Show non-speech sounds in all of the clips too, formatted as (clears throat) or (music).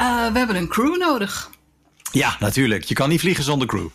Uh, we hebben een crew nodig. Ja, natuurlijk. Je kan niet vliegen zonder crew.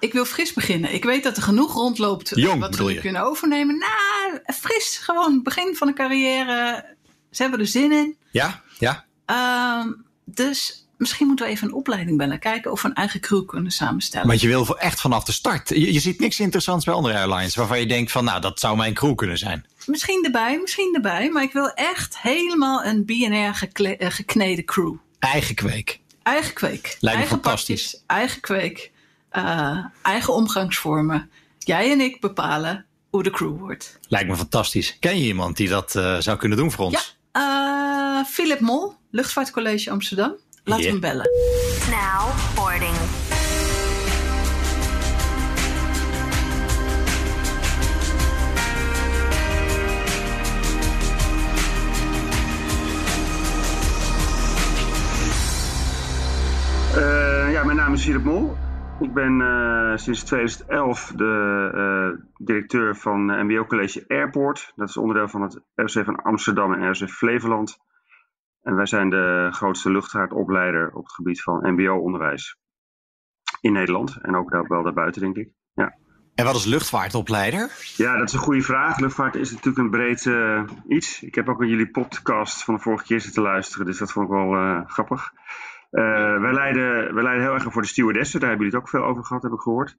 Ik wil fris beginnen. Ik weet dat er genoeg rondloopt Jong, wat we je? kunnen overnemen. Nou, fris. Gewoon begin van een carrière. Ze hebben er zin in. Ja, ja. Ehm, dus misschien moeten we even een opleiding bellen. Kijken of we een eigen crew kunnen samenstellen. Want je wil voor- echt vanaf de start. Je, je ziet niks interessants bij andere airlines waarvan je denkt van, nou, dat zou mijn crew kunnen zijn. Misschien erbij, misschien erbij. Maar ik wil echt helemaal een BNR eh, gekneden crew. Eigen kweek. Eigen kweek. me eigen fantastisch. pakjes, eigen kweek. eh, eigen omgangsvormen. Jij en ik bepalen hoe de crew wordt. Lijkt me fantastisch. Ken je iemand die dat eh, zou kunnen doen voor ons? Ja, eh, Philip Mol, Luchtvaartcollege Amsterdam. Laten we Ja. hem bellen. Now boarding. Philip Mol. Ik ben eh, sinds 2011 de eh, directeur van eh, MBO College Airport. Dat is onderdeel van het RC van Amsterdam en RC Flevoland. En wij zijn de grootste luchtvaartopleider op het gebied van MBO-onderwijs in Nederland. En ook daar, wel daarbuiten, denk ik. Ja. En wat is luchtvaartopleider? Ja, dat is een goede vraag. Luchtvaart is natuurlijk een breed iets. Ik heb ook aan jullie podcast van de vorige keer zitten luisteren, dus dat vond ik wel grappig. Eh, wij, leiden, wij leiden heel erg voor de stewardessen, daar hebben jullie het ook veel over gehad, heb ik gehoord.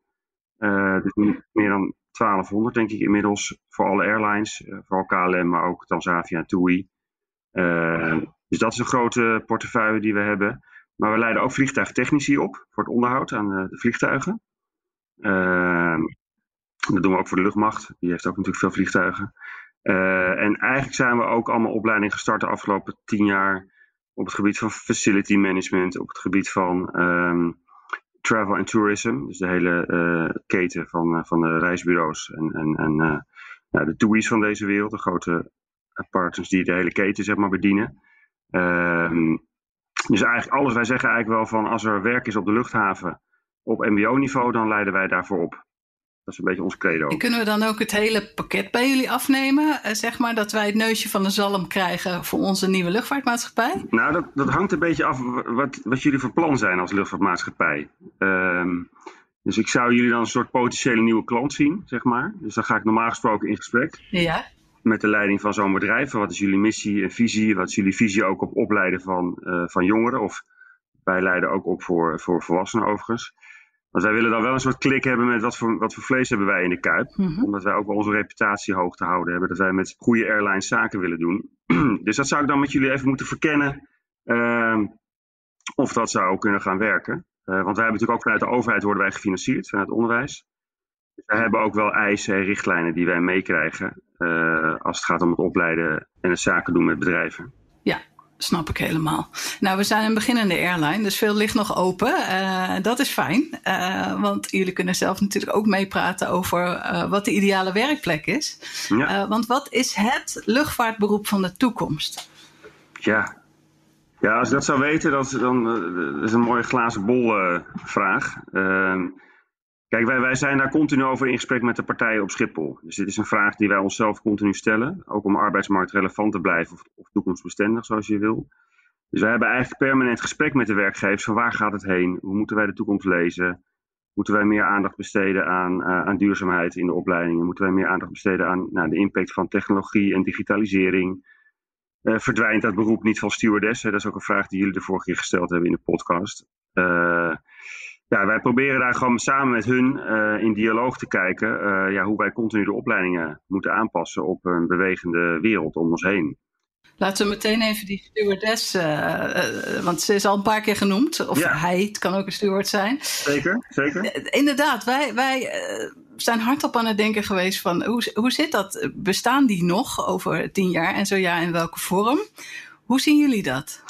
Eh dus meer dan 1200 denk ik inmiddels voor alle airlines, eh, vooral KLM, maar ook Transavia en TUI. Dus dat is een grote portefeuille die we hebben. Maar we leiden ook vliegtuigtechnici op voor het onderhoud aan de vliegtuigen. Eh, dat doen we ook voor de luchtmacht. Die heeft ook natuurlijk veel vliegtuigen. En eigenlijk zijn we ook allemaal opleidingen gestart de afgelopen tien jaar op het gebied van facility management, op het gebied van ehm, travel en tourism. Dus de hele eh, keten van, eh, van de reisbureaus en, en, en eh, nou, de TUI's van deze wereld, de grote partners die de hele keten zeg maar bedienen. Ehm, dus eigenlijk alles, wij zeggen eigenlijk wel van als er werk is op de luchthaven op mbo-niveau, dan leiden wij daarvoor op. Dat is een beetje ons credo. En kunnen we dan ook het hele pakket bij jullie afnemen? Eh, zeg maar dat wij het neusje van de zalm krijgen voor onze nieuwe luchtvaartmaatschappij? Nou, dat, dat hangt een beetje af wat, wat jullie van plan zijn als luchtvaartmaatschappij. Ehm, dus ik zou jullie dan een soort potentiële nieuwe klant zien, zeg maar. Dus dan ga ik normaal gesproken in gesprek Ja. met de leiding van zo'n bedrijf. Wat is jullie missie en visie? Wat is jullie visie ook op opleiden van, eh, van jongeren? Of wij leiden ook op voor, voor volwassenen overigens. Want wij willen dan wel een soort klik hebben met wat voor, wat voor vlees hebben wij in de kuip. Mhm. Omdat wij ook wel onze reputatie hoog te houden hebben. Dat wij met goede airlines zaken willen doen. (clears throat) dus dat zou ik dan met jullie even moeten verkennen. ehm, of dat zou kunnen gaan werken. Eh, want wij hebben natuurlijk ook vanuit de overheid worden wij gefinancierd. Vanuit het onderwijs. Dus wij hebben ook wel eisen en richtlijnen die wij meekrijgen. eh, als het gaat om het opleiden en het zaken doen met bedrijven. Ja, snap ik helemaal. Nou, we zijn een beginnende airline, dus veel ligt nog open. Eh, dat is fijn, eh, want jullie kunnen zelf natuurlijk ook meepraten over eh, wat de ideale werkplek is. Ja. Want wat is het luchtvaartberoep van de toekomst? Ja. Ja, als ik dat zou weten, dat, dan eh, dat is een mooie glazen bol vraag. Kijk, wij, wij zijn daar continu over in gesprek met de partijen op Schiphol. Dus dit is een vraag die wij onszelf continu stellen. Ook om arbeidsmarkt relevant te blijven of, of toekomstbestendig, zoals je wil. Dus wij hebben eigenlijk permanent gesprek met de werkgevers van waar gaat het heen? Hoe moeten wij de toekomst lezen? Moeten wij meer aandacht besteden aan, eh, aan duurzaamheid in de opleidingen? Moeten wij meer aandacht besteden aan nou, de impact van technologie en digitalisering? Eh, verdwijnt dat beroep niet van stewardess? Dat is ook een vraag die jullie de vorige keer gesteld hebben in de podcast. Eh, ja, wij proberen daar gewoon samen met hun eh, in dialoog te kijken eh, ja, hoe wij continu de opleidingen moeten aanpassen op een bewegende wereld om ons heen. Laten we meteen even die stewardess, eh, want ze is al een paar keer genoemd. Of Ja. hij, het kan ook een steward zijn. Zeker, zeker. Inderdaad, wij, wij zijn hardop aan het denken geweest van hoe, hoe zit dat? Bestaan die nog over tien jaar? En zo ja, in welke vorm? Hoe zien jullie dat?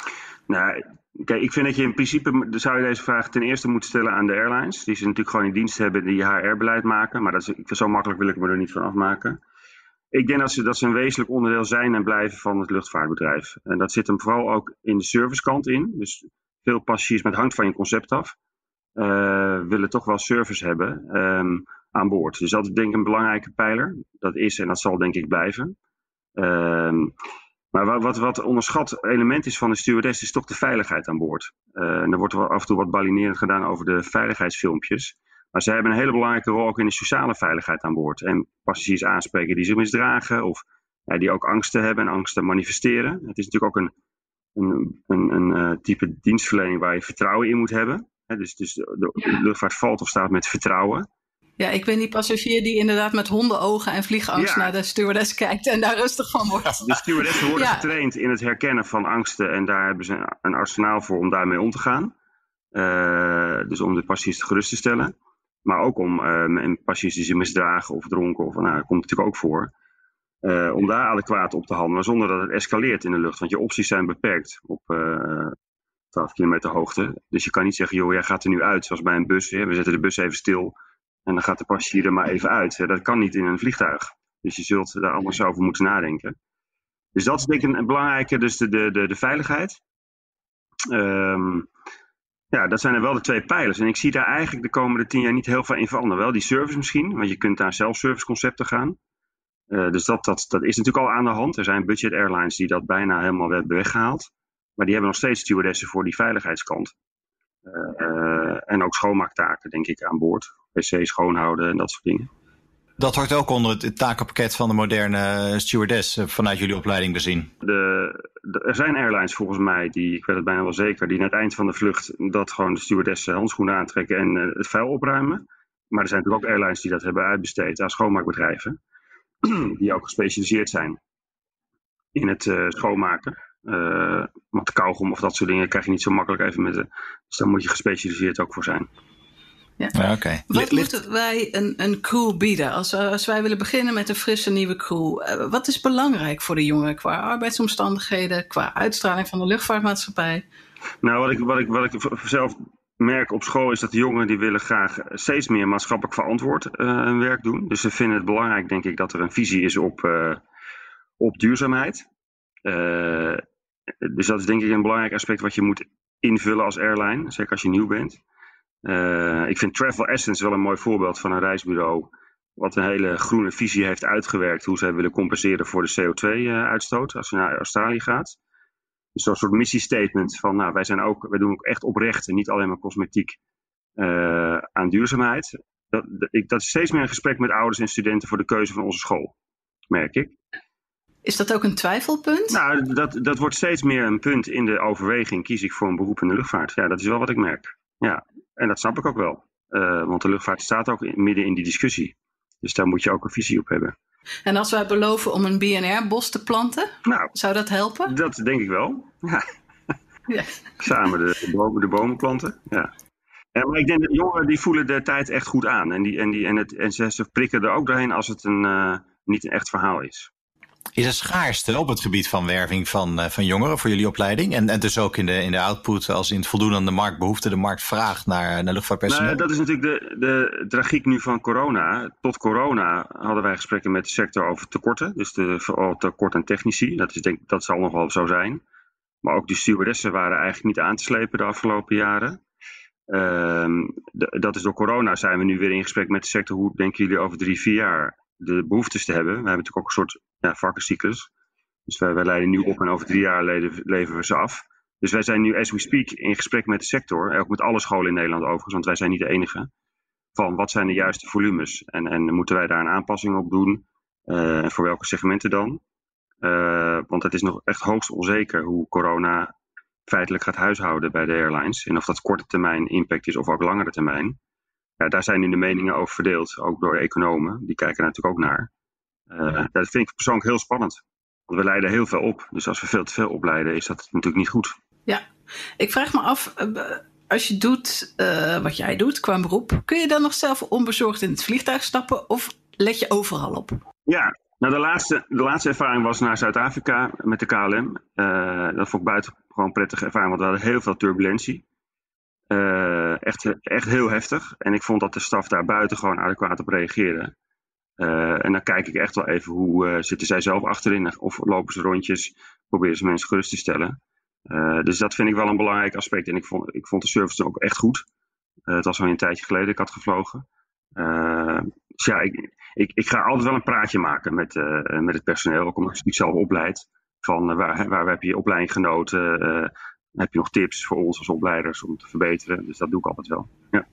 Nou, kijk, ik vind dat je in principe zou je deze vraag ten eerste moeten stellen aan de airlines. Die ze natuurlijk gewoon in dienst hebben die HR-beleid maken. Maar dat is, zo makkelijk wil ik me er niet van afmaken. Ik denk dat ze, dat ze een wezenlijk onderdeel zijn en blijven van het luchtvaartbedrijf. En dat zit hem vooral ook in de servicekant in. Dus veel passagiers, maar het hangt van je concept af, eh, willen toch wel service hebben ehm, aan boord. Dus dat is denk ik een belangrijke pijler. Dat is en dat zal denk ik blijven. Ehm, Maar wat, wat, onderschat element is van de stewardess is toch de veiligheid aan boord. Uh, en er wordt af en toe wat balinerend gedaan over de veiligheidsfilmpjes. Maar zij hebben een hele belangrijke rol ook in de sociale veiligheid aan boord. En passagiers aanspreken die zich misdragen of ja, die ook angsten hebben en angsten manifesteren. Het is natuurlijk ook een, een, een, een uh, type dienstverlening waar je vertrouwen in moet hebben. dus, dus de, de luchtvaart valt of staat met vertrouwen. Ja, ik ben die passagier die inderdaad met hondenogen en vliegangst naar de stewardess kijkt en daar rustig van wordt. De stewardessen worden getraind in het herkennen van angsten en daar hebben ze een arsenaal voor om daarmee om te gaan. Uh, dus om de passagiers gerust te stellen. Maar ook om uh, passagiers die zich misdragen of dronken, of, nou, dat komt natuurlijk ook voor. Uh, om daar adequaat op te handelen zonder dat het escaleert in de lucht. Want je opties zijn beperkt op 12 kilometer hoogte. Dus je kan niet zeggen, joh, jij gaat er nu uit, zoals bij een bus. Hè. We zetten de bus even stil en dan gaat de passagier er maar even uit. Dat kan niet in een vliegtuig. Dus je zult daar anders over moeten nadenken. Dus dat is denk ik een belangrijke, dus de, de, de, de veiligheid. Um, ja, dat zijn er wel de twee pijlers. En ik zie daar eigenlijk de komende tien jaar niet heel veel in veranderen. Wel die service misschien, want je kunt naar self-service concepten gaan. Uh, dus dat, dat, dat is natuurlijk al aan de hand. Er zijn budget airlines die dat bijna helemaal hebben weggehaald. Maar die hebben nog steeds stewardessen voor die veiligheidskant. Uh, uh, en ook schoonmaaktaken, denk ik, aan boord wc schoonhouden en dat soort dingen. Dat hoort ook onder het takenpakket van de moderne stewardess eh, vanuit jullie opleiding te zien. De, de, er zijn airlines volgens mij, die, ik weet het bijna wel zeker, die na het eind van de vlucht dat gewoon de stewardess handschoenen aantrekken en uh, het vuil opruimen. Maar er zijn natuurlijk ook airlines die dat hebben uitbesteed aan schoonmaakbedrijven. (clears throat) Die ook gespecialiseerd zijn in het uh, schoonmaken. Uh, want kauwgom of dat soort dingen krijg je niet zo makkelijk even met de. Dus daar moet je gespecialiseerd ook voor zijn. Ja. ja okay. Wat moeten wij een, een crew bieden? Als, als wij willen beginnen met een frisse nieuwe crew, uh, wat is belangrijk voor de jongeren qua arbeidsomstandigheden, qua uitstraling van de luchtvaartmaatschappij? Nou, wat ik, wat ik, wat ik zelf merk op school is dat de jongeren die willen graag steeds meer maatschappelijk verantwoord uh, hun werk doen. Dus ze vinden het belangrijk, denk ik, dat er een visie is op, uh, op duurzaamheid. Dus dat is denk ik een belangrijk aspect wat je moet invullen als airline, zeker als je nieuw bent. Uh, ik vind Travel Essence wel een mooi voorbeeld van een reisbureau. Wat een hele groene visie heeft uitgewerkt. Hoe zij willen compenseren voor de CO2-uitstoot als je naar Australië gaat. Dus zo'n soort missiestatement van nou, wij, zijn ook, wij doen ook echt oprecht en niet alleen maar cosmetiek uh, aan duurzaamheid. Dat, dat, ik, dat is steeds meer een gesprek met ouders en studenten voor de keuze van onze school, merk ik. Is dat ook een twijfelpunt? Nou, dat, dat wordt steeds meer een punt in de overweging. Kies ik voor een beroep in de luchtvaart? Ja, dat is wel wat ik merk. Ja. En dat snap ik ook wel. Uh, want de luchtvaart staat ook in, midden in die discussie. Dus daar moet je ook een visie op hebben. En als wij beloven om een BNR-bos te planten, nou, zou dat helpen? Dat denk ik wel. Ja. (laughs) ja. Samen de, de, bomen, de bomen planten. Ja. En, maar ik denk dat jongeren die voelen de tijd echt goed aan. En, die, en, die, en, het, en ze, ze prikken er ook doorheen als het een, uh, niet een echt verhaal is. Is er schaarste op het gebied van werving van, uh, van jongeren voor jullie opleiding? En, en dus ook in de, in de output als in het voldoen aan de marktbehoefte, de marktvraag naar, naar luchtvaartpersoneel? Dat is natuurlijk de, de tragiek nu van corona. Tot corona hadden wij gesprekken met de sector over tekorten. Dus de, vooral tekort aan technici. Dat, is, denk, dat zal nog wel zo zijn. Maar ook de stewardessen waren eigenlijk niet aan te slepen de afgelopen jaren. De, dat is door corona zijn we nu weer in gesprek met de sector. Hoe denken jullie over drie, vier jaar de behoeftes te hebben. We hebben natuurlijk ook een soort ja, vakkencyclus. Dus wij, wij leiden nu op en over drie jaar leveren we ze af. Dus wij zijn nu, as we speak, in gesprek met de sector. Ook met alle scholen in Nederland overigens, want wij zijn niet de enige. Van wat zijn de juiste volumes? En, en moeten wij daar een aanpassing op doen? Uh, en voor welke segmenten dan? Uh, want het is nog echt hoogst onzeker hoe corona feitelijk gaat huishouden bij de airlines. En of dat korte termijn impact is of ook langere termijn ja, daar zijn nu de meningen over verdeeld, ook door economen. Die kijken er natuurlijk ook naar. Uh, dat vind ik persoonlijk heel spannend. Want we leiden heel veel op. Dus als we veel te veel opleiden, is dat natuurlijk niet goed. Ja, ik vraag me af, eh, als je doet uh, wat jij doet qua beroep, kun je dan nog zelf onbezorgd in het vliegtuig stappen of let je overal op? Ja, nou de laatste, de laatste ervaring was naar Zuid-Afrika met de KLM. Uh, dat vond ik buiten gewoon prettige ervaring, want we hadden heel veel turbulentie. Uh, echt, echt heel heftig. En ik vond dat de staf daar buiten gewoon adequaat op reageerde. Uh, en dan kijk ik echt wel even hoe uh, zitten zij zelf achterin of lopen ze rondjes, proberen ze mensen gerust te stellen. dus dat vind ik wel een belangrijk aspect. En ik vond, ik vond de service ook echt goed. het was al een tijdje geleden ik had gevlogen. dus ja, ik, ik, ik ga altijd wel een praatje maken met, met het personeel, ook omdat ik zelf opleid. Van waar, waar heb je je opleiding genoten? Heb je nog tips voor ons als opleiders om te verbeteren? Dus dat doe ik altijd wel. Ja.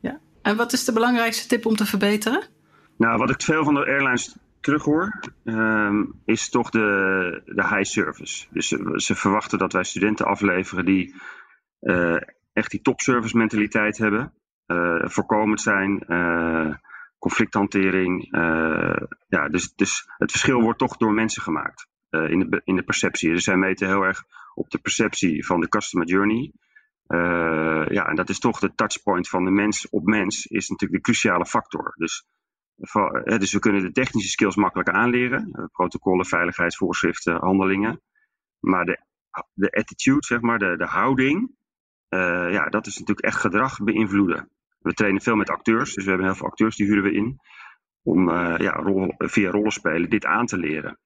ja. En wat is de belangrijkste tip om te verbeteren? Nou, wat ik veel van de airlines terughoor, um, is toch de, de high service. Dus ze, verwachten dat wij studenten afleveren die uh, echt die topservice mentaliteit hebben. Uh, voorkomend zijn, uh, conflicthantering. ja, dus, dus het verschil wordt toch door mensen gemaakt in, de, in de perceptie. Dus zij meten heel erg op de perceptie van de customer journey. ja, en dat is toch de touchpoint van de mens op mens, is natuurlijk de cruciale factor. Dus dus we kunnen de technische skills makkelijk aanleren. Protocollen, veiligheidsvoorschriften, handelingen. Maar de, de attitude, zeg maar, de, de houding, uh, ja, dat is natuurlijk echt gedrag beïnvloeden. We trainen veel met acteurs, dus we hebben heel veel acteurs die huren we in. Om ja, rol, via rollenspelen dit aan te leren.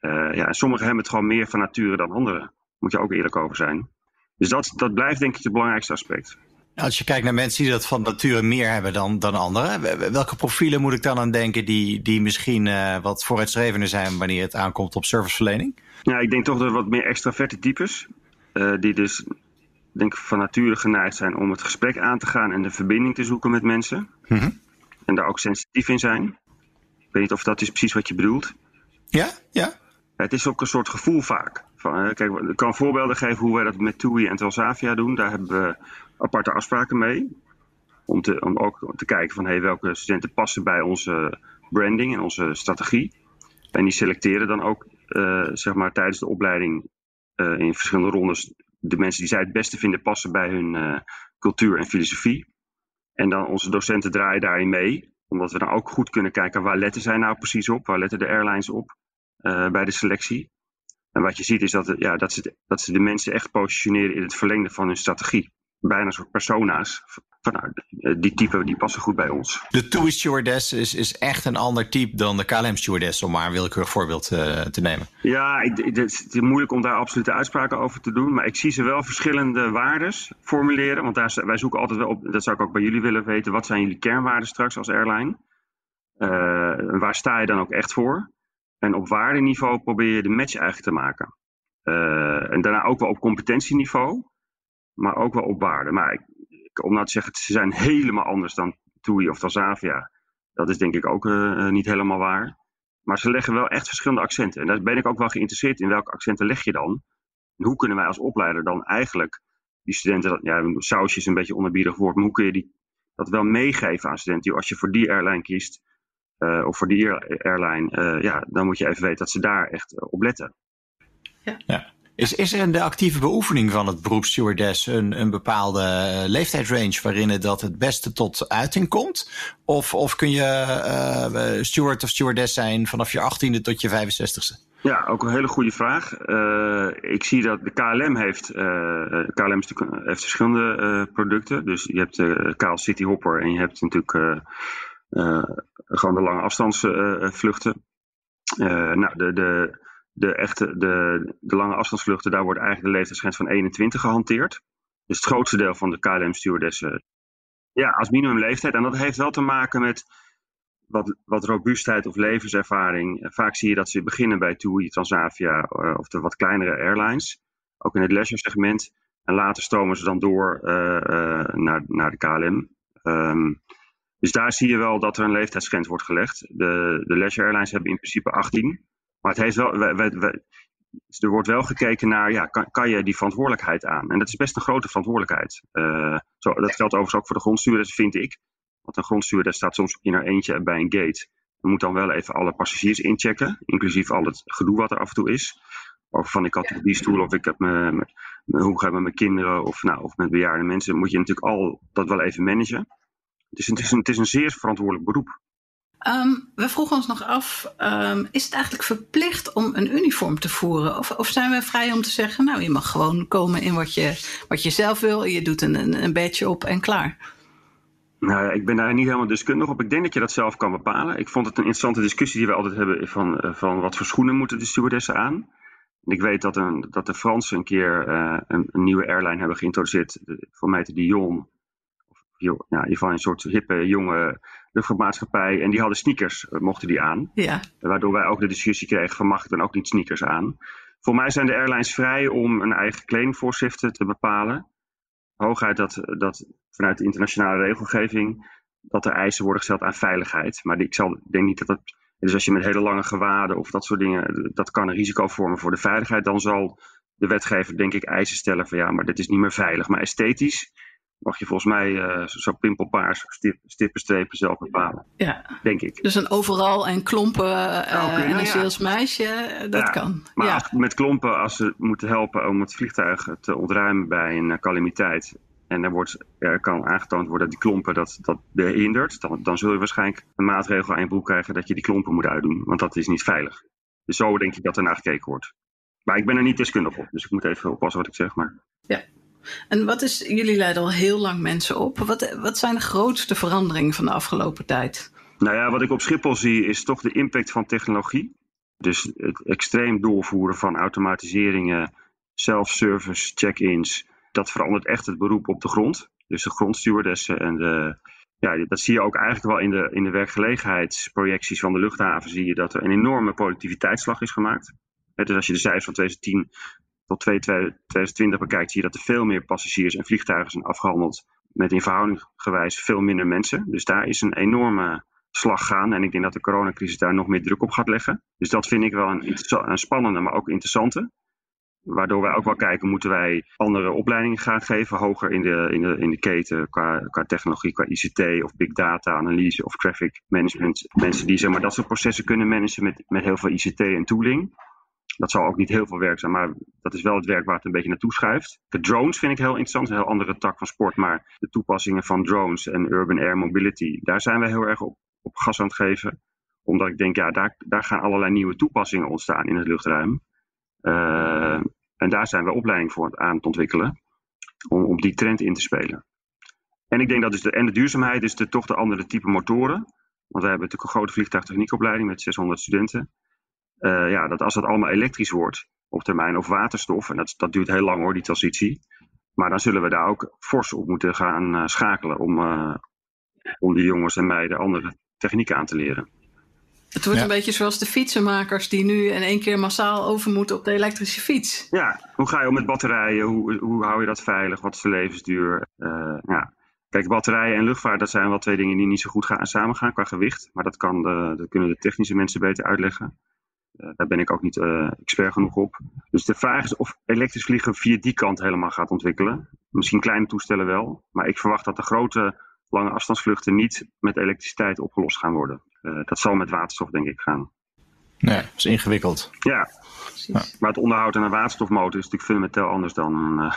Ja, en sommigen hebben het gewoon meer van nature dan anderen. Moet je ook eerlijk over zijn. Dus dat, dat blijft denk ik het belangrijkste aspect. Als je kijkt naar mensen die dat van nature meer hebben dan, dan anderen, welke profielen moet ik dan aan denken die, die misschien uh, wat vooruitstrevender zijn wanneer het aankomt op serviceverlening? Ja, ik denk toch dat wat meer extraverte types, uh, die dus denk ik van nature geneigd zijn om het gesprek aan te gaan en de verbinding te zoeken met mensen. Mm -hmm. En daar ook sensitief in zijn. Ik weet niet of dat is precies wat je bedoelt. Ja, ja. Het is ook een soort gevoel vaak. Van, kijk, ik kan voorbeelden geven hoe wij dat met TUI en Transavia doen. Daar hebben we aparte afspraken mee. Om, te, om ook te kijken van hey, welke studenten passen bij onze branding en onze strategie. En die selecteren dan ook uh, zeg maar, tijdens de opleiding uh, in verschillende rondes de mensen die zij het beste vinden passen bij hun uh, cultuur en filosofie. En dan onze docenten draaien daarin mee. Omdat we dan ook goed kunnen kijken waar letten zij nou precies op. Waar letten de airlines op bij de selectie. En wat je ziet is dat, ja, dat, ze, dat ze de mensen echt positioneren in het verlengde van hun strategie bijna een soort persona's. Van, nou, die typen die passen goed bij ons. De TUI stewardess is, is echt een ander type dan de KLM stewardess, om maar een willekeurig voorbeeld uh, te nemen. Ja, ik, het is moeilijk om daar absolute uitspraken over te doen. Maar ik zie ze wel verschillende waardes formuleren. Want daar, wij zoeken altijd wel op, dat zou ik ook bij jullie willen weten. Wat zijn jullie kernwaarden straks als airline? Uh, waar sta je dan ook echt voor? En op waardeniveau probeer je de match eigenlijk te maken. Uh, en daarna ook wel op competentieniveau maar ook wel op waarde. Maar ik, om nou te zeggen, ze zijn helemaal anders dan TUI of Transavia. Dat is denk ik ook uh, niet helemaal waar. Maar ze leggen wel echt verschillende accenten. En daar ben ik ook wel geïnteresseerd in. Welke accenten leg je dan? En hoe kunnen wij als opleider dan eigenlijk die studenten, ja, sausje is een beetje onerbiedig woord, maar hoe kun je die, dat wel meegeven aan studenten? Als je voor die airline kiest, uh, of voor die airline, uh, ja, dan moet je even weten dat ze daar echt op letten. Ja. ja. Is, is er in de actieve beoefening van het beroep stewardess een, een bepaalde uh, leeftijdsrange waarin het dat het beste tot uiting komt? Of, of kun je uh, steward of stewardess zijn vanaf je 18e tot je 65e? Ja, ook een hele goede vraag. Ik zie dat de KLM heeft, uh, KLM heeft verschillende producten. Dus je hebt de KL City Hopper en je hebt natuurlijk gewoon de lange afstandsvluchten. nou, de, de, de echte, de, de lange afstandsvluchten, daar wordt eigenlijk de leeftijdsgrens van 21 gehanteerd. Dus het grootste deel van de KLM-stewardessen, ja, als minimumleeftijd. En dat heeft wel te maken met wat, wat robuustheid of levenservaring. Vaak zie je dat ze beginnen bij TUI, Transavia uh, of de wat kleinere airlines. Ook in het leisure segment. En later stromen ze dan door uh, uh, naar, naar de KLM. Um, dus daar zie je wel dat er een leeftijdsgrens wordt gelegd. De, de leisure airlines hebben in principe 18. Maar het heeft wel, we, we, we, er wordt wel gekeken naar, ja, kan, kan, je die verantwoordelijkheid aan? En dat is best een grote verantwoordelijkheid. Uh, zo, dat geldt overigens ook voor de grondstuurders, vind ik. Want een grondstuurder staat soms in haar eentje bij een gate. Je moet dan wel even alle passagiers inchecken, inclusief al het gedoe wat er af en toe is. Of van ik had die stoel, of ik heb me, me, hoe ga ik met mijn kinderen, of, nou, of met bejaarde mensen. Moet je natuurlijk al dat wel even managen. Dus het is een, het is een zeer verantwoordelijk beroep. Um, we vroegen ons nog af, um, is het eigenlijk verplicht om een uniform te voeren? Of, of, zijn we vrij om te zeggen, nou je mag gewoon komen in wat je, wat je zelf wil. Je doet een, een, badge op en klaar. Nou ik ben daar niet helemaal deskundig op. Ik denk dat je dat zelf kan bepalen. Ik vond het een interessante discussie die we altijd hebben van, uh, van wat voor schoenen moeten de stewardessen aan. Ik weet dat, een, dat de Fransen een keer uh, een, nieuwe airline hebben geïntroduceerd. Voor mij de Dion. Of, ja, in ieder geval een soort hippe, jonge luchtvaartmaatschappij. En die hadden sneakers, eh, mochten die aan. Ja. Waardoor wij ook de discussie kregen van mag ik dan ook niet sneakers aan. Voor mij zijn de airlines vrij om een eigen kledingvoorschriften te bepalen. Hooguit dat, dat vanuit de internationale regelgeving dat er eisen worden gesteld aan veiligheid. Maar ik zal, denk niet dat dat. Dus als je met hele lange gewaden of dat soort dingen, dat kan een risico vormen voor de veiligheid, dan zal de wetgever denk ik eisen stellen van ja, maar dit is niet meer veilig. Maar esthetisch mag je volgens mij uh, zo pimpelpaars stip, stippenstrepen zelf bepalen. Ja. Denk ik. Dus een overal en klompen uh, en een salesmeisje, dat ja, kan. Maar ja. als, met klompen, als ze moeten helpen om het vliegtuig te ontruimen bij een calamiteit. En er, wordt, er kan aangetoond worden dat die klompen dat, dat behindert. Dan, dan zul je waarschijnlijk een maatregel aan je broek krijgen dat je die klompen moet uitdoen. Want dat is niet veilig. Dus zo denk ik dat er naar gekeken wordt. Maar ik ben er niet deskundig op, dus ik moet even oppassen wat ik zeg. Maar... Ja. En wat is, jullie leiden al heel lang mensen op. Wat, wat zijn de grootste veranderingen van de afgelopen tijd? Nou ja, wat ik op Schiphol zie is toch de impact van technologie. Dus het extreem doorvoeren van automatiseringen, self-service, check-ins. Dat verandert echt het beroep op de grond. Dus de grondstewardessen en de, ja, dat zie je ook eigenlijk wel in de, in de werkgelegenheidsprojecties van de luchthaven. Zie je dat er een enorme productiviteitsslag is gemaakt. Dus als je de cijfers van 2010 tot 2020 bekijkt, zie je dat er veel meer passagiers en vliegtuigen zijn afgehandeld met in verhouding gewijs veel minder mensen. Dus daar is een enorme slag gaan. En ik denk dat de coronacrisis daar nog meer druk op gaat leggen. Dus dat vind ik wel een, spannende, maar ook interessante. Waardoor wij ook wel kijken, moeten wij andere opleidingen gaan geven, hoger in de, in de, in de keten qua, qua technologie, qua ICT of big data analyse of traffic management. Mensen die zeg maar, dat soort processen kunnen managen met, met heel veel ICT en tooling. Dat zal ook niet heel veel werk zijn, maar dat is wel het werk waar het een beetje naartoe schuift. De drones vind ik heel interessant, een heel andere tak van sport. Maar de toepassingen van drones en urban air mobility, daar zijn we heel erg op, op gas aan het geven. Omdat ik denk, ja, daar, daar gaan allerlei nieuwe toepassingen ontstaan in het luchtruim. Uh, en daar zijn we opleiding voor aan het ontwikkelen. Om op die trend in te spelen. En ik denk dat dus de, en de duurzaamheid is de, toch de andere type motoren. Want we hebben natuurlijk een grote vliegtuigtechniekopleiding met 600 studenten. Uh, ja, dat als dat allemaal elektrisch wordt op termijn of waterstof, en dat, dat duurt heel lang hoor, die transitie. Maar dan zullen we daar ook fors op moeten gaan uh, schakelen om, uh, om die jongens en meiden andere technieken aan te leren. Het wordt ja. een beetje zoals de fietsenmakers die nu in één keer massaal over moeten op de elektrische fiets. Ja, hoe ga je om met batterijen? Hoe, hoe hou je dat veilig? Wat is de levensduur? Uh, ja. Kijk, batterijen en luchtvaart, dat zijn wel twee dingen die niet zo goed gaan samen gaan qua gewicht. Maar dat, kan de, dat kunnen de technische mensen beter uitleggen. Uh, daar ben ik ook niet uh, expert genoeg op. Dus de vraag is of elektrisch vliegen via die kant helemaal gaat ontwikkelen. Misschien kleine toestellen wel. Maar ik verwacht dat de grote lange afstandsvluchten niet met elektriciteit opgelost gaan worden. Uh, dat zal met waterstof denk ik gaan. Nee, dat is ingewikkeld. Ja. ja. maar het onderhoud aan een waterstofmotor is natuurlijk fundamenteel anders dan een uh,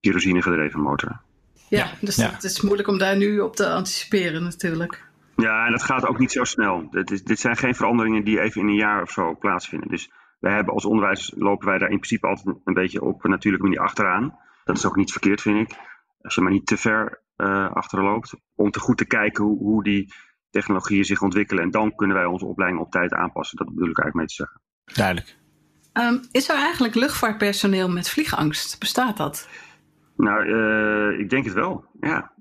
kerosine gedreven motor. Ja, dus ja. het is moeilijk om daar nu op te anticiperen natuurlijk. Ja, en dat gaat ook niet zo snel. Dit, is, dit zijn geen veranderingen die even in een jaar of zo plaatsvinden. Dus wij hebben als onderwijs lopen wij daar in principe altijd een beetje op een natuurlijke manier achteraan. Dat is ook niet verkeerd, vind ik. Als je maar niet te ver uh, achterloopt. Om te goed te kijken hoe, hoe die technologieën zich ontwikkelen. En dan kunnen wij onze opleiding op tijd aanpassen. Dat bedoel ik eigenlijk mee te zeggen. Duidelijk. Um, is er eigenlijk luchtvaartpersoneel met vliegangst? Bestaat dat? Nou, uh, ik denk het wel, ja.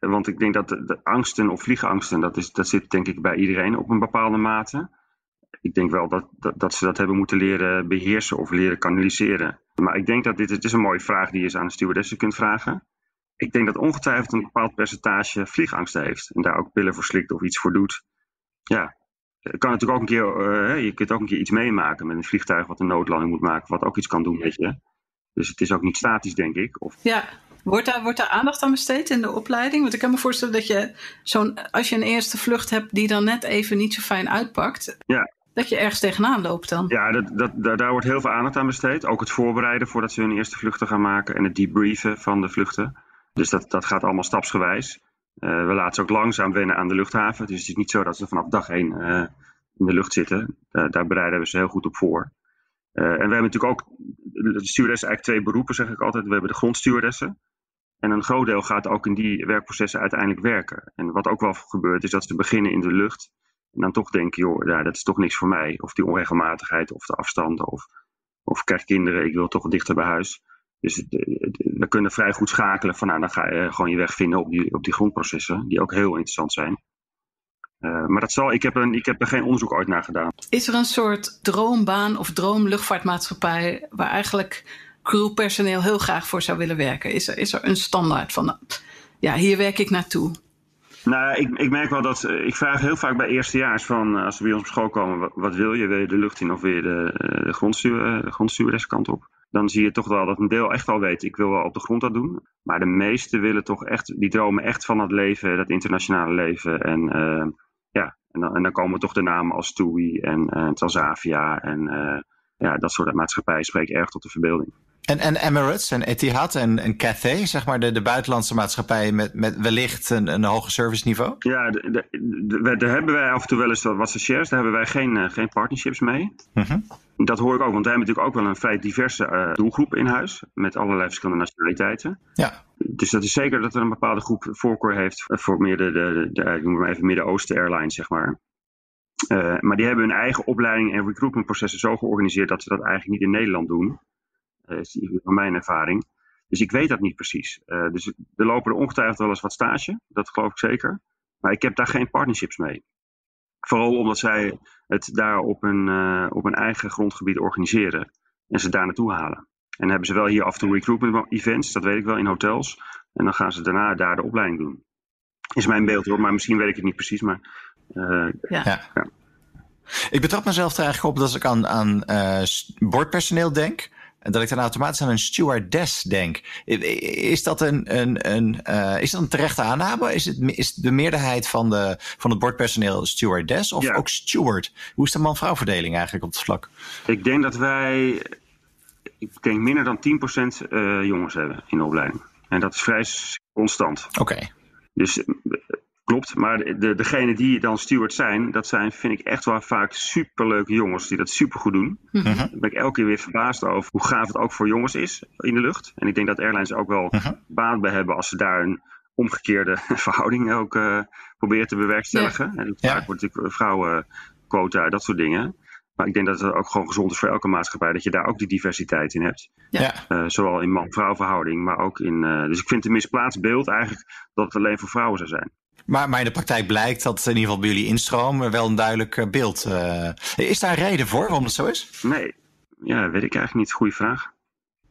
Want ik denk dat de, angsten of vliegangsten, dat, is, dat zit denk ik bij iedereen op een bepaalde mate. Ik denk wel dat, dat, ze dat hebben moeten leren beheersen of leren kanaliseren. Maar ik denk dat dit het is een mooie vraag die je aan de stewardessen kunt vragen ik denk dat ongetwijfeld een bepaald percentage vliegangst heeft. En daar ook pillen voor slikt of iets voor doet. Ja, kan natuurlijk ook een keer, uh, je kunt ook een keer iets meemaken met een vliegtuig wat een noodlanding moet maken, wat ook iets kan doen met je. Dus het is ook niet statisch, denk ik. Of... Ja, wordt daar, wordt daar aandacht aan besteed in de opleiding? Want ik kan me voorstellen dat je zo'n, als je een eerste vlucht hebt die dan net even niet zo fijn uitpakt, ja. dat je ergens tegenaan loopt dan. Ja, dat, dat, daar, daar wordt heel veel aandacht aan besteed. Ook het voorbereiden voordat ze hun eerste vluchten gaan maken en het debriefen van de vluchten. Dus dat, dat gaat allemaal stapsgewijs. Uh, we laten ze ook langzaam wennen aan de luchthaven. Dus het is niet zo dat ze vanaf dag één uh, in de lucht zitten. Uh, daar bereiden we ze heel goed op voor. en we hebben natuurlijk ook, de stewardessen eigenlijk twee beroepen zeg ik altijd. We hebben de grondstewardessen. En een groot deel gaat ook in die werkprocessen uiteindelijk werken. En wat ook wel gebeurt is dat ze beginnen in de lucht. En dan toch denken, joh, ja, dat is toch niks voor mij. Of die onregelmatigheid of de afstanden. Of, of krijg kinderen, ik wil toch dichter bij huis. Dus we kunnen vrij goed schakelen van nou, dan ga je gewoon je weg vinden op die, op die grondprocessen, die ook heel interessant zijn. Uh, maar dat zal, ik, heb een, ik heb er geen onderzoek ooit naar gedaan. Is er een soort droombaan of droomluchtvaartmaatschappij waar eigenlijk crewpersoneel heel graag voor zou willen werken? Is er, is er een standaard van, ja, hier werk ik naartoe? Nou, ik, ik merk wel dat. Eh, ik vraag heel vaak bij eerstejaars van. Eh, als ze bij ons op school komen, wat, wil je? Wil je de lucht in of je de, eh, de, op? Dan zie je toch wel dat een deel echt wel weet. Ik wil wel op de grond dat doen. Maar de meesten willen toch echt. Die dromen echt van het leven, dat internationale leven. En ja, en dan, en dan, komen toch de namen als TUI en uh, Transavia. En ja, dat soort maatschappijen spreken erg tot de verbeelding. En, en Emirates en Etihad en, en Cathay, zeg maar de, de buitenlandse maatschappijen met, met wellicht een, een hoger serviceniveau? Ja, daar hebben wij af en toe wel eens wat shares. Daar hebben wij geen, uh, geen partnerships mee. Mhm. Dat hoor ik ook, want wij hebben natuurlijk ook wel een vrij diverse uh, doelgroep in huis. Met allerlei verschillende nationaliteiten. Ja. Dus dat is zeker dat er een bepaalde groep voorkeur heeft voor meer de, de, de, ik noem maar even Midden-Oosten Airlines, zeg maar. Uh, maar die hebben hun eigen opleiding en recruitmentprocessen zo georganiseerd dat ze dat eigenlijk niet in Nederland doen. Is van mijn ervaring. Dus ik weet dat niet precies. Uh, dus er lopen er ongetwijfeld wel eens wat stage, dat geloof ik zeker. Maar ik heb daar geen partnerships mee. Vooral omdat zij het daar op een, op een eigen grondgebied organiseren en ze daar naartoe halen. En dan hebben ze wel hier af en toe recruitment events, dat weet ik wel, in hotels. En dan gaan ze daarna daar de opleiding doen. Is mijn beeld hoor, maar misschien weet ik het niet precies. Maar, uh, ja. ja. Ik betrap mezelf er eigenlijk op dat ik aan, aan uh, bordpersoneel denk. En dat ik dan automatisch aan een stewardess denk. Is dat een, een, een, uh, is dat een terechte aanname? Is, het, is de meerderheid van, de, van het bordpersoneel stewardess of ook steward? Hoe is de man-vrouw verdeling eigenlijk op het vlak? Ik denk dat wij, ik denk minder dan 10% uh, jongens hebben in de opleiding. En dat is vrij constant. Oké. Dus Klopt, maar de, degene die dan steward zijn, dat zijn, vind ik echt wel vaak superleuke jongens die dat supergoed doen. Mm Daar ben ik elke keer weer verbaasd over hoe gaaf het ook voor jongens is in de lucht. En ik denk dat airlines ook wel uh baat bij hebben als ze daar een omgekeerde (laughs) verhouding ook uh, proberen te bewerkstelligen. En vaak wordt natuurlijk vrouwenquota, dat soort dingen. Maar ik denk dat het ook gewoon gezond is voor elke maatschappij dat je daar ook die diversiteit in hebt. Ja. Uh, zowel in man-vrouw verhouding, maar ook in. Uh, dus ik vind het een misplaatst beeld eigenlijk dat het alleen voor vrouwen zou zijn. Maar, maar in de praktijk blijkt dat in ieder geval bij jullie instroom wel een duidelijk eh, beeld. Uh, is daar een reden voor waarom dat zo is? Nee, ja, weet ik eigenlijk niet. Goeie vraag.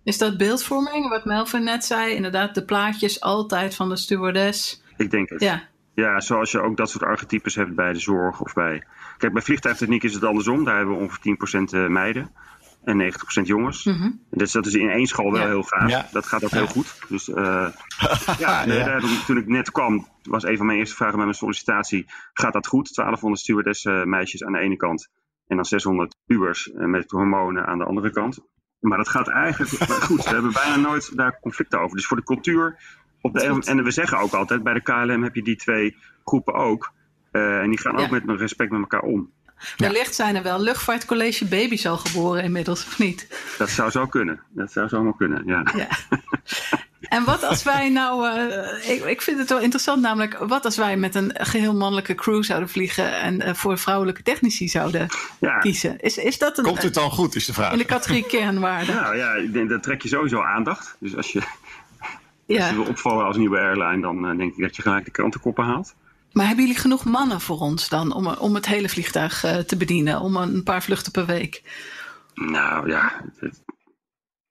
Is dat beeldvorming, wat Melvin net zei? Inderdaad, de plaatjes altijd van de stewardess. Ik denk het. Ja. Ja, zoals je ook dat soort archetypes hebt bij de zorg of bij... Kijk, bij vliegtuigtechniek is het andersom. Daar hebben we ongeveer 10% eh, meiden en 90% jongens. Mm Dus dat is in één school wel heel gaaf. Dat gaat ook heel goed. Dus uh, (laughs) ja, ja. toen ik net kwam, was een van mijn eerste vragen bij mijn sollicitatie: gaat dat goed? 1200 stewardess meisjes aan de ene kant en dan 600 pubers uh, met hormonen aan de andere kant. Maar dat gaat eigenlijk (laughs) goed. We hebben bijna nooit daar conflicten over. Dus voor de cultuur. Op de, en we zeggen ook altijd: bij de KLM heb je die twee groepen ook. Uh, en die gaan ook met respect met elkaar om. Wellicht zijn er wel luchtvaartcollege baby's al geboren inmiddels, of niet? Dat zou zo kunnen. Dat zou zomaar kunnen, ja. ja. En wat als wij nou, uh, ik, ik, vind het wel interessant namelijk, wat als wij met een geheel mannelijke crew zouden vliegen en uh, voor vrouwelijke technici zouden ja. kiezen? Is, is dat een, Komt het dan goed, is de vraag. In de categorie kernwaarde. Nou ja, ik denk, dat trek je sowieso aandacht. Dus als je, ja. als je wil opvallen als nieuwe airline, dan uh, denk ik dat je gelijk de krantenkoppen haalt. Maar hebben jullie genoeg mannen voor ons dan om, om het hele vliegtuig uh, te bedienen? Om een paar vluchten per week? Nou ja,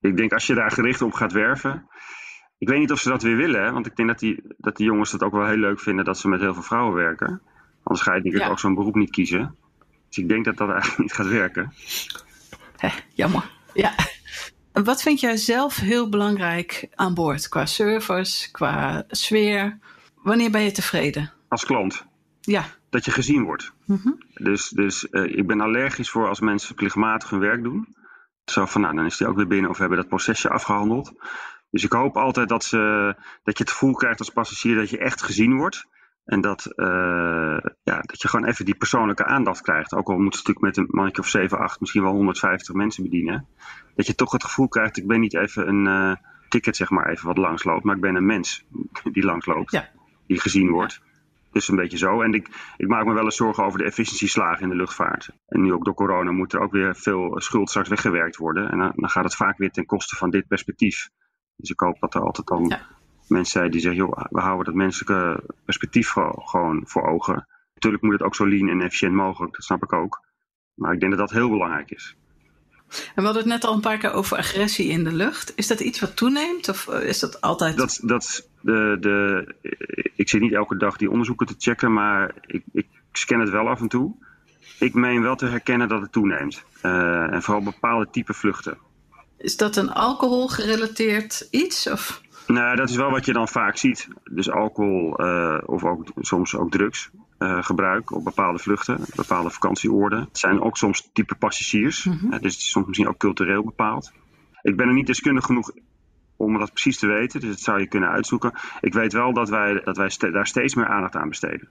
ik denk als je daar gericht op gaat werven. Ik weet niet of ze dat weer willen, want ik denk dat die, dat die jongens het ook wel heel leuk vinden dat ze met heel veel vrouwen werken. Anders ga je denk ik ja. ook zo'n beroep niet kiezen. Dus ik denk dat dat eigenlijk niet gaat werken. Jammer. Ja. Wat vind jij zelf heel belangrijk aan boord? Qua service, qua sfeer? Wanneer ben je tevreden? Als klant. Ja. Dat je gezien wordt. Mm Dus, dus uh, ik ben allergisch voor als mensen plichtmatig hun werk doen. Zo van, nou, dan is die ook weer binnen of we hebben dat procesje afgehandeld. Dus ik hoop altijd dat, ze, dat je het gevoel krijgt als passagier dat je echt gezien wordt. En dat, uh, ja, dat je gewoon even die persoonlijke aandacht krijgt. Ook al moet je natuurlijk met een mannetje of 7, 8, misschien wel 150 mensen bedienen. Dat je toch het gevoel krijgt, ik ben niet even een uh, ticket zeg maar even wat langsloopt. Maar ik ben een mens die langsloopt. Ja. Die gezien wordt. Dus een beetje zo. En ik, ik maak me wel eens zorgen over de efficiëntieslagen in de luchtvaart. En nu ook door corona moet er ook weer veel schuld straks weggewerkt worden. En dan, dan gaat het vaak weer ten koste van dit perspectief. Dus ik hoop dat er altijd dan mensen zijn die zeggen: joh, we houden dat menselijke perspectief gewoon voor ogen. natuurlijk moet het ook zo lean en efficiënt mogelijk, dat snap ik ook. Maar ik denk dat dat heel belangrijk is. En we hadden het net al een paar keer over agressie in de lucht. Is dat iets wat toeneemt of eh, is dat altijd? Dat, dat, de, de, ik zit niet elke dag die onderzoeken te checken, maar ik, ik scan het wel af en toe. Ik meen wel te herkennen dat het toeneemt. Uh, en vooral bepaalde type vluchten. Is dat een alcoholgerelateerd iets? Of? Nou, dat is wel wat je dan vaak ziet. Dus alcohol uh, of ook, soms ook drugs. Uh, gebruik op bepaalde vluchten, bepaalde vakantieoorden. Het zijn ook soms type passagiers, mm -hmm. uh, dus het is soms misschien ook cultureel bepaald. Ik ben er niet deskundig genoeg om dat precies te weten, dus dat zou je kunnen uitzoeken. Ik weet wel dat wij, dat wij st daar steeds meer aandacht aan besteden.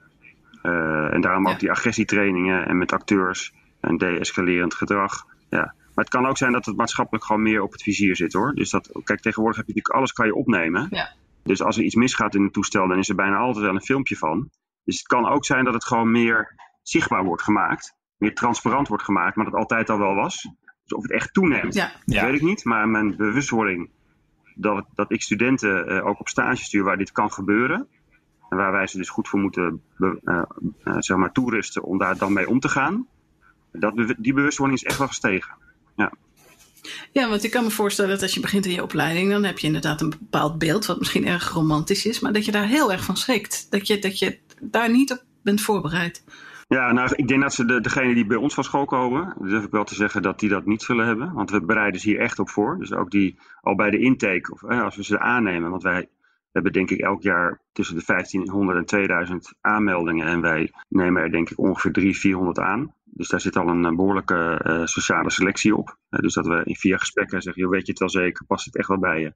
Uh, en daarom ja. ook die agressietrainingen en met acteurs en de-escalerend gedrag. Ja. Maar het kan ook zijn dat het maatschappelijk gewoon meer op het vizier zit hoor. Dus dat, kijk, tegenwoordig heb je natuurlijk alles kan je opnemen. Ja. Dus als er iets misgaat in een toestel, dan is er bijna altijd wel een filmpje van. Dus het kan ook zijn dat het gewoon meer zichtbaar wordt gemaakt. Meer transparant wordt gemaakt, maar dat altijd al wel was. Dus of het echt toeneemt, ja. dat weet ik niet. Maar mijn bewustwording dat, dat ik studenten uh, ook op stage stuur waar dit kan gebeuren. En waar wij ze dus goed voor moeten uh, uh, zeg maar toerusten om daar dan mee om te gaan. Dat, die bewustwording is echt wel gestegen. Ja. Ja, want ik kan me voorstellen dat als je begint in je opleiding, dan heb je inderdaad een bepaald beeld, wat misschien erg romantisch is, maar dat je daar heel erg van schrikt. Dat je, dat je daar niet op bent voorbereid. Ja, nou, ik denk dat ze de, degene die bij ons van school komen, durf ik wel te zeggen dat die dat niet zullen hebben. Want we bereiden ze hier echt op voor. Dus ook die al bij de intake, of eh, als we ze aannemen, want wij hebben denk ik elk jaar tussen de 1500 en 2000 aanmeldingen. En wij nemen er denk ik ongeveer 300, 400 aan. Dus daar zit al een behoorlijke uh, sociale selectie op. Dus dat we in vier gesprekken zeggen, joh, weet je het wel zeker, past het echt wel bij je?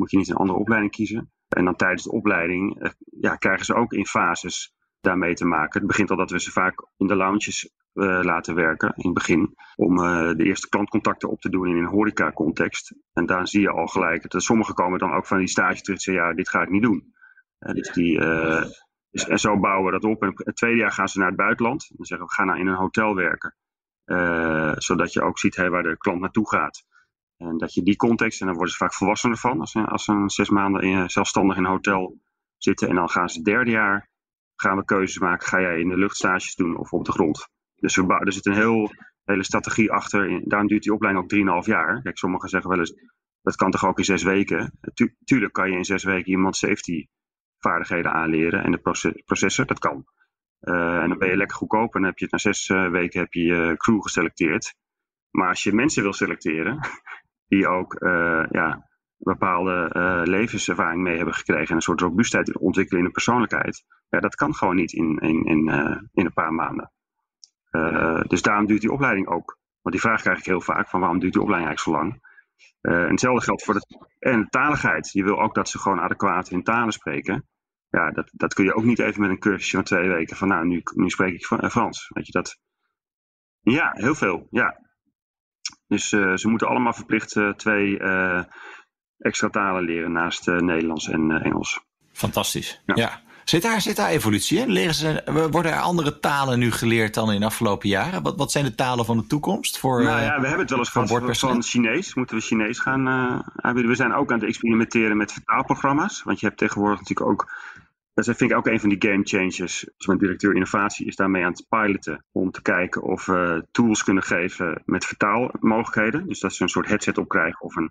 Moet je niet een andere opleiding kiezen? En dan tijdens de opleiding uh, ja, krijgen ze ook in fases daarmee te maken. Het begint al dat we ze vaak in de lounges laten werken in het begin. Om de eerste klantcontacten op te doen in een horeca context. En daar zie je al gelijk dat sommigen komen dan ook van die stage terug en zeggen, ja, dit ga ik niet doen. dus die... Dus, en zo bouwen we dat op. En het tweede jaar gaan ze naar het buitenland. Dan zeggen we, ga nou in een hotel werken. Zodat je ook ziet hey, waar de klant naartoe gaat. En dat je die context, en dan worden ze vaak volwassener van. Als ze, als ze zes maanden in, zelfstandig in een hotel zitten. En dan gaan ze het derde jaar, gaan we keuzes maken. Ga jij in de luchtstages doen of op de grond? Dus we bouwen, er zit een heel, hele strategie achter. Daarom duurt die opleiding ook 3,5 jaar. Kijk, sommigen zeggen wel eens, dat kan toch ook in zes weken? Tu tuurlijk kan je in zes weken iemand safety vaardigheden aanleren en de processen, dat kan. Uh, en dan ben je lekker goedkoop en dan heb je na zes uh, weken heb je crew geselecteerd. Maar als je mensen wil selecteren, die ook uh, ja, bepaalde levenservaring mee hebben gekregen en een soort robuustheid ontwikkelen in de persoonlijkheid, ja, dat kan gewoon niet in, in, in, in een paar maanden. dus daarom duurt die opleiding ook. Want die vraag krijg ik heel vaak: van waarom duurt die opleiding eigenlijk zo lang? En hetzelfde geldt voor de, en taligheid. Je wil ook dat ze gewoon adequaat hun talen spreken. Ja, dat, dat kun je ook niet even met een cursusje van twee weken. Van nou, nu, nu spreek ik Frans. Weet je dat? Ja, heel veel. Ja. Dus uh, ze moeten allemaal verplicht uh, twee extra talen leren naast Nederlands en Engels. Fantastisch. Ja. ja. Zit daar, zit daar evolutie in? Leren ze, worden er andere talen nu geleerd dan in de afgelopen jaren? Wat, wat zijn de talen van de toekomst? Voor, nou ja, we hebben het wel eens gehad van Chinees. Moeten we Chinees gaan uh, aanbieden? We zijn ook aan het experimenteren met vertaalprogramma's. Want je hebt tegenwoordig natuurlijk ook... Dat vind ik ook een van die game changers. Dus mijn directeur innovatie is daarmee aan het piloten. Om te kijken of we tools kunnen geven met vertaalmogelijkheden. Dus dat ze een soort headset op krijgen. Of een,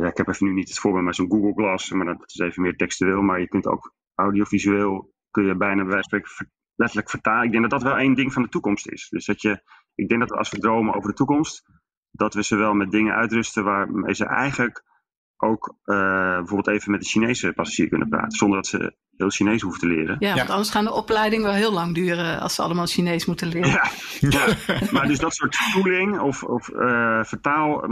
ja, ik heb even nu niet het voorbeeld, maar zo'n Google Glass. Maar dat is even meer textueel. Maar je kunt ook audiovisueel kun je bijna bij wijze van spreken letterlijk vertalen. Ik denk dat dat wel één ding van de toekomst is. Dus dat je, ik denk dat als we dromen over de toekomst, dat we ze wel met dingen uitrusten waarmee ze eigenlijk ook uh, bijvoorbeeld even met de Chinese passagier kunnen praten. Zonder dat ze heel Chinees hoeven te leren. Ja, want anders gaan de opleiding wel heel lang duren als ze allemaal Chinees moeten leren. Ja, (laughs) ja. maar dus dat soort tooling of, of uh, vertaal,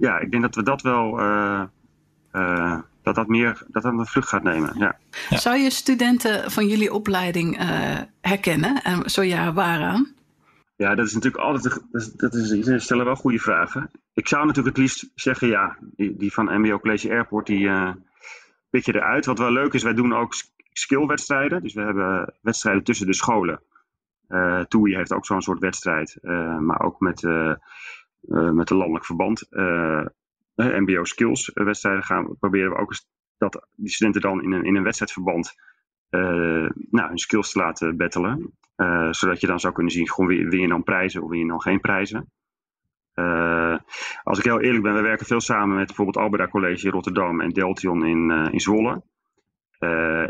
ja, ik denk dat we dat wel... Uh, dat dat meer dat dat een vlucht gaat nemen. Ja. ja. Zou je studenten van jullie opleiding uh, herkennen? En zo ja, waaraan? Ja, dat is natuurlijk altijd. Dat is, dat is, stellen wel goede vragen. Ik zou natuurlijk het liefst zeggen, ja, die, die van MBO College Airport, die uh, pik je eruit. Wat wel leuk is, wij doen ook skillwedstrijden. Dus we hebben wedstrijden tussen de scholen. Uh, TUI heeft ook zo'n soort wedstrijd. Uh, maar ook met, met een landelijk verband. MBO skills wedstrijden gaan, proberen we ook eens dat die studenten dan in een, in een wedstrijdverband nou, hun skills te laten battelen. zodat je dan zou kunnen zien, gewoon win je dan prijzen of win je dan geen prijzen. Als ik heel eerlijk ben, we werken veel samen met bijvoorbeeld Alberda College in Rotterdam en Deltion in, in Zwolle.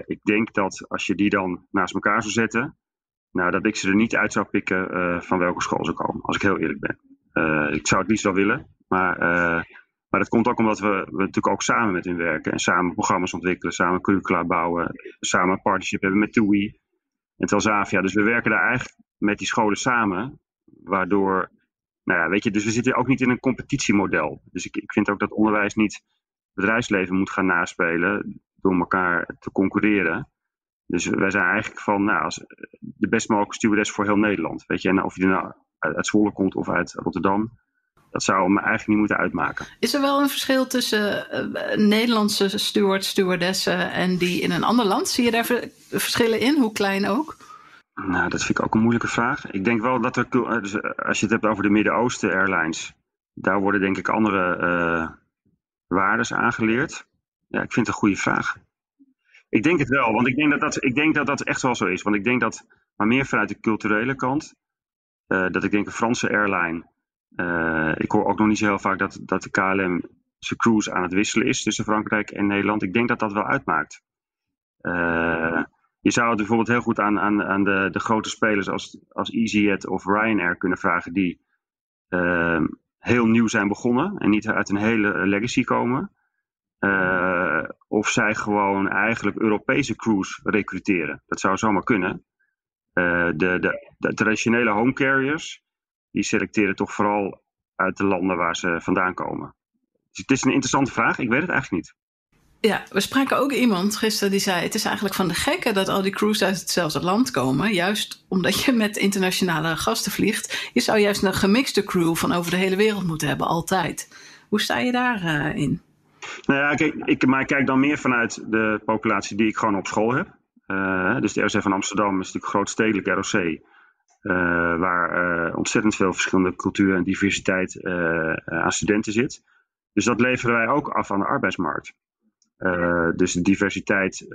ik denk dat als je die dan naast elkaar zou zetten, nou, dat ik ze er niet uit zou pikken van welke school ze komen, als ik heel eerlijk ben. ik zou het liefst wel willen, maar maar dat komt ook omdat we, we natuurlijk ook samen met hen werken. En samen programma's ontwikkelen, samen curricula bouwen. Samen een partnership hebben met TUI en Telzavia. Dus we werken daar eigenlijk met die scholen samen. Waardoor, nou ja, weet je, dus we zitten ook niet in een competitiemodel. Dus ik, ik vind ook dat onderwijs niet bedrijfsleven moet gaan naspelen door elkaar te concurreren. Dus wij zijn eigenlijk van, nou, als de best mogelijke stewardess voor heel Nederland. Weet je, en of je nou uit Zwolle komt of uit Rotterdam dat zou me eigenlijk niet moeten uitmaken. Is er wel een verschil tussen uh, Nederlandse stewards, stewardessen en die in een ander land? Zie je daar verschillen in, hoe klein ook? Nou, dat vind ik ook een moeilijke vraag. Ik denk wel dat er, eh, dus eh, als je het hebt over de Midden-Oosten Airlines, daar worden denk ik andere uh, waardes aangeleerd. Ja, ik vind het een goede vraag. Ik denk het wel, want ik denk dat dat, ik denk dat, dat echt wel zo is. Want ik denk dat, maar meer vanuit de culturele kant, uh, dat ik denk een Franse airline uh, ik hoor ook nog niet zo heel vaak dat, dat de KLM zijn cruise aan het wisselen is tussen Frankrijk en Nederland. Ik denk dat dat wel uitmaakt. Uh, je zou het bijvoorbeeld heel goed aan, aan, aan de, de grote spelers als, als EasyJet of Ryanair kunnen vragen, die uh, heel nieuw zijn begonnen en niet uit een hele legacy komen. Uh, of zij gewoon eigenlijk Europese crews recruteren. Dat zou zomaar kunnen. Uh, de, de, de traditionele home carriers, die selecteren toch vooral uit de landen waar ze vandaan komen. Dus het is een interessante vraag, ik weet het eigenlijk niet. Ja, we spraken ook iemand gisteren die zei: Het is eigenlijk van de gekke dat al die crews uit hetzelfde land komen. Juist omdat je met internationale gasten vliegt. Je zou juist een gemixte crew van over de hele wereld moeten hebben, altijd. Hoe sta je daarin? Uh, in? nou ja, kijk, ik, maar ik kijk dan meer vanuit de populatie die ik gewoon op school heb. Uh, dus de RC van Amsterdam is natuurlijk grootstedelijk ROC. Uh, waar ontzettend veel verschillende cultuur en diversiteit aan studenten zit. Dus dat leveren wij ook af aan de arbeidsmarkt. Dus de diversiteit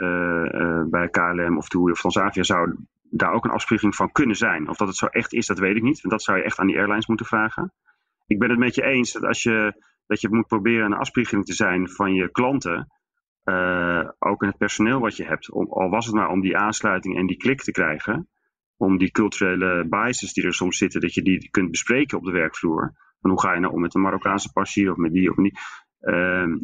bij KLM of TUI of Transavia zou daar ook een afspiegeling van kunnen zijn. Of dat het zo echt is, dat weet ik niet. Want dat zou je echt aan die airlines moeten vragen. Ik ben het met je eens dat als je, dat je moet proberen een afspiegeling te zijn van je klanten. ook in het personeel wat je hebt. Om, al was het maar om die aansluiting en die klik te krijgen om die culturele biases die er soms zitten, dat je die kunt bespreken op de werkvloer. Van hoe ga je nou om met een Marokkaanse passie of met die of die. Uh,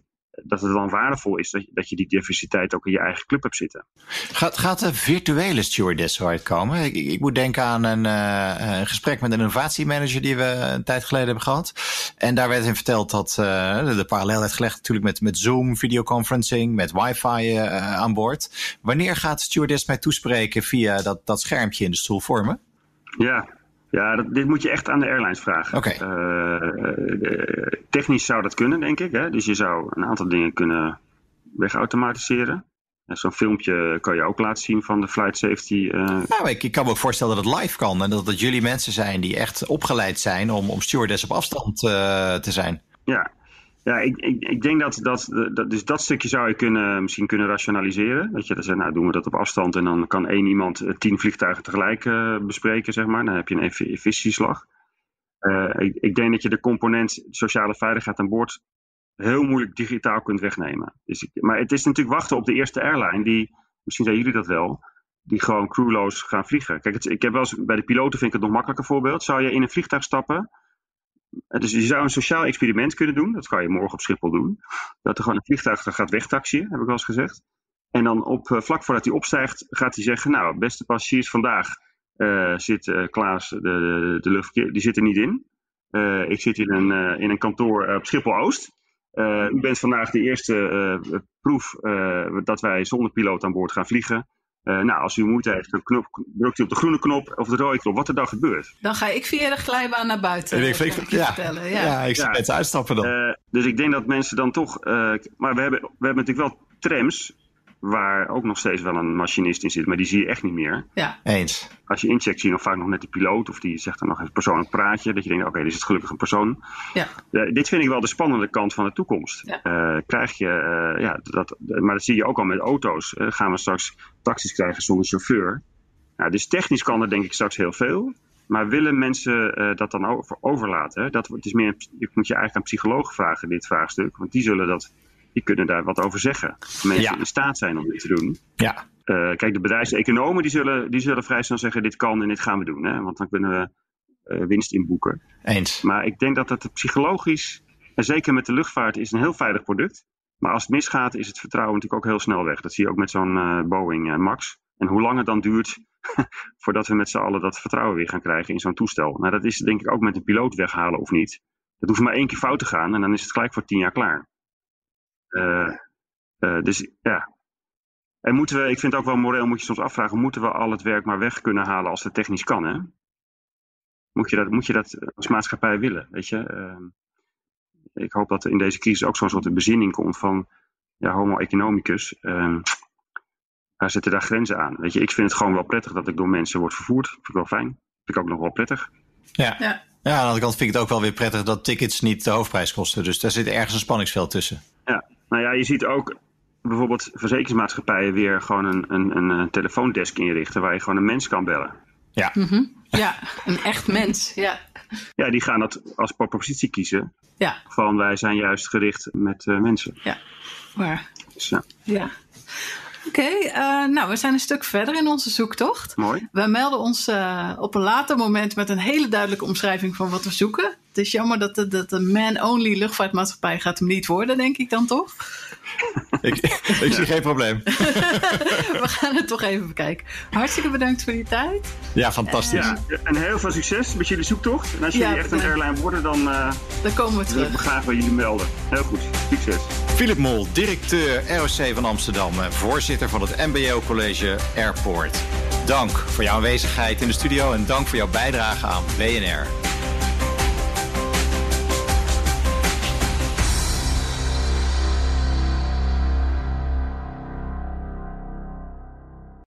dat het dan waardevol is dat je, dat je die diversiteit ook in je eigen club hebt zitten. Gaat, gaat de virtuele stewardess zo uitkomen? Ik, ik moet denken aan een, uh, een, gesprek met een innovatiemanager die we een tijd geleden hebben gehad. En daar werd hem verteld dat uh, de parallel werd gelegd natuurlijk met, met Zoom, videoconferencing, met wifi uh, aan boord. Wanneer gaat de stewardess mij toespreken via dat, dat schermpje in de stoel vormen? Ja, ja, dat, dit moet je echt aan de airlines vragen. Okay. Uh, technisch zou dat kunnen, denk ik. Hè? Dus je zou een aantal dingen kunnen wegautomatiseren. Zo'n filmpje kan je ook laten zien van de flight safety. Uh... Nou, ik, ik, kan me ook voorstellen dat het live kan. En dat het jullie mensen zijn die echt opgeleid zijn om, om stewardess op afstand uh, te zijn. Ja, ja, ik, ik, ik denk dat, dat, dat, dus dat stukje zou je kunnen, misschien kunnen rationaliseren. Dat je dan zegt, nou doen we dat op afstand en dan kan één iemand eh, tien vliegtuigen tegelijk uh, bespreken, zeg maar. Dan heb je een efficiëntieslag. Uh, ik, ik, denk dat je de component sociale veiligheid aan boord heel moeilijk digitaal kunt wegnemen. Dus, maar het is natuurlijk wachten op de eerste airline, die, misschien zijn jullie dat wel, die gewoon crewloos gaan vliegen. Kijk, ik heb wel eens, bij de piloten vind ik het nog makkelijker voorbeeld. Zou je in een vliegtuig stappen eh, dus je zou een sociaal experiment kunnen doen. Dat kan je morgen op Schiphol doen. Dat er gewoon een vliegtuig gaat wegtaxiën, heb ik wel eens gezegd. En dan op, eh, vlak voordat hij opstijgt, gaat hij zeggen: Nou, beste passagiers, vandaag uh, zit Klaas, de, de, de luchtverkeer, die zit er niet in. Ik zit in een, in een kantoor op Schiphol Oost. u bent vandaag de eerste proef dat wij zonder piloot aan boord gaan vliegen. Uh, nou, als u moeite heeft, dan knop, drukt u op de groene knop of de rode knop, wat er dan gebeurt. Dan ga ik via de glijbaan naar buiten. ik, ik, ik ja, vertellen. Ja. ja, ik zie mensen uitstappen dan. Uh, dus ik denk dat mensen dan toch. Uh, maar we hebben, we hebben natuurlijk wel trams waar ook nog steeds wel een machinist in zit, maar die zie je echt niet meer. Ja. Eens. Als je incheckt zie je nog vaak nog net de piloot of die zegt dan nog even een persoonlijk praatje. Dat je denkt, oké, dit is het gelukkig een persoon. Ja. Eh, dit vind ik wel de spannende kant van de toekomst. Ja. Eh, krijg je, eh, ja, dat, maar dat zie je ook al met auto's. Eh, gaan we straks taxis krijgen zonder chauffeur? Nou, dus technisch kan er denk ik straks heel veel. Maar willen mensen eh, dat dan over, overlaten? Dat, het is meer, je moet je eigenlijk aan psychologen vragen, dit vraagstuk. Want die zullen dat, die kunnen daar wat over zeggen. Mensen Ja. in staat zijn om dit te doen. Ja. Eh, kijk, de bedrijfseconomen die zullen, die zullen vrij snel zeggen: dit kan en dit gaan we doen. Hè? Want dan kunnen we eh, winst inboeken. Eens. Maar ik denk dat het psychologisch, en zeker met de luchtvaart, is een heel veilig product. Maar als het misgaat, is het vertrouwen natuurlijk ook heel snel weg. Dat zie je ook met zo'n eh, Boeing Max. En hoe lang het dan duurt (laughs) voordat we met z'n allen dat vertrouwen weer gaan krijgen in zo'n toestel. Nou, dat is denk ik ook met een piloot weghalen of niet. Dat hoeft maar één keer fout te gaan en dan is het gelijk voor tien jaar klaar. Eh, eh, dus ja. En moeten we, ik vind ook wel moreel, moet je soms afvragen, moeten we al het werk maar weg kunnen halen als het technisch kan, hè? Moet je dat, moet je dat als maatschappij willen, weet je? Ehm, ik hoop dat er in deze crisis ook zo'n soort bezinning komt van, ja, homo economicus. ehm, wij zetten daar grenzen aan. Weet je, ik vind het gewoon wel prettig dat ik door mensen word vervoerd. Vind ik wel fijn. Vind ik ook nog wel prettig. Ja. Ja. Ja, aan de andere kant vind ik het ook wel weer prettig dat tickets niet de hoofdprijs kosten. Dus daar zit ergens een spanningsveld tussen. Nou ja, je ziet ook bijvoorbeeld verzekeringsmaatschappijen weer gewoon een, een, een, eh, telefoondesk inrichten waar je gewoon een mens kan bellen. Ja. ja, een echt mens. Ja. Ja, die gaan dat als propositie kiezen. Ja, Van wij zijn juist gericht met eh, mensen. ja. Waar? Dus ja, Ja. Oké, eh, nou, we zijn een stuk verder in onze zoektocht. mooi. We melden ons eh, op een later moment met een hele duidelijke omschrijving van wat we zoeken. Het is jammer dat de, dat de man-only luchtvaartmaatschappij gaat hem niet worden, denk ik dan toch? Ik, ik zie geen probleem. (laughs) We gaan het toch even bekijken. Hartstikke bedankt voor je tijd. Ja, fantastisch. Ja, en heel veel succes met jullie zoektocht. En als jullie Ja, echt een airline worden, dan eh Dan komen we terug. graag bij jullie melden. Heel goed. Succes. Philip Mol, directeur ROC van Amsterdam en voorzitter van het MBO College Airport. Dank voor jouw aanwezigheid in de studio en dank voor jouw bijdrage aan BNR.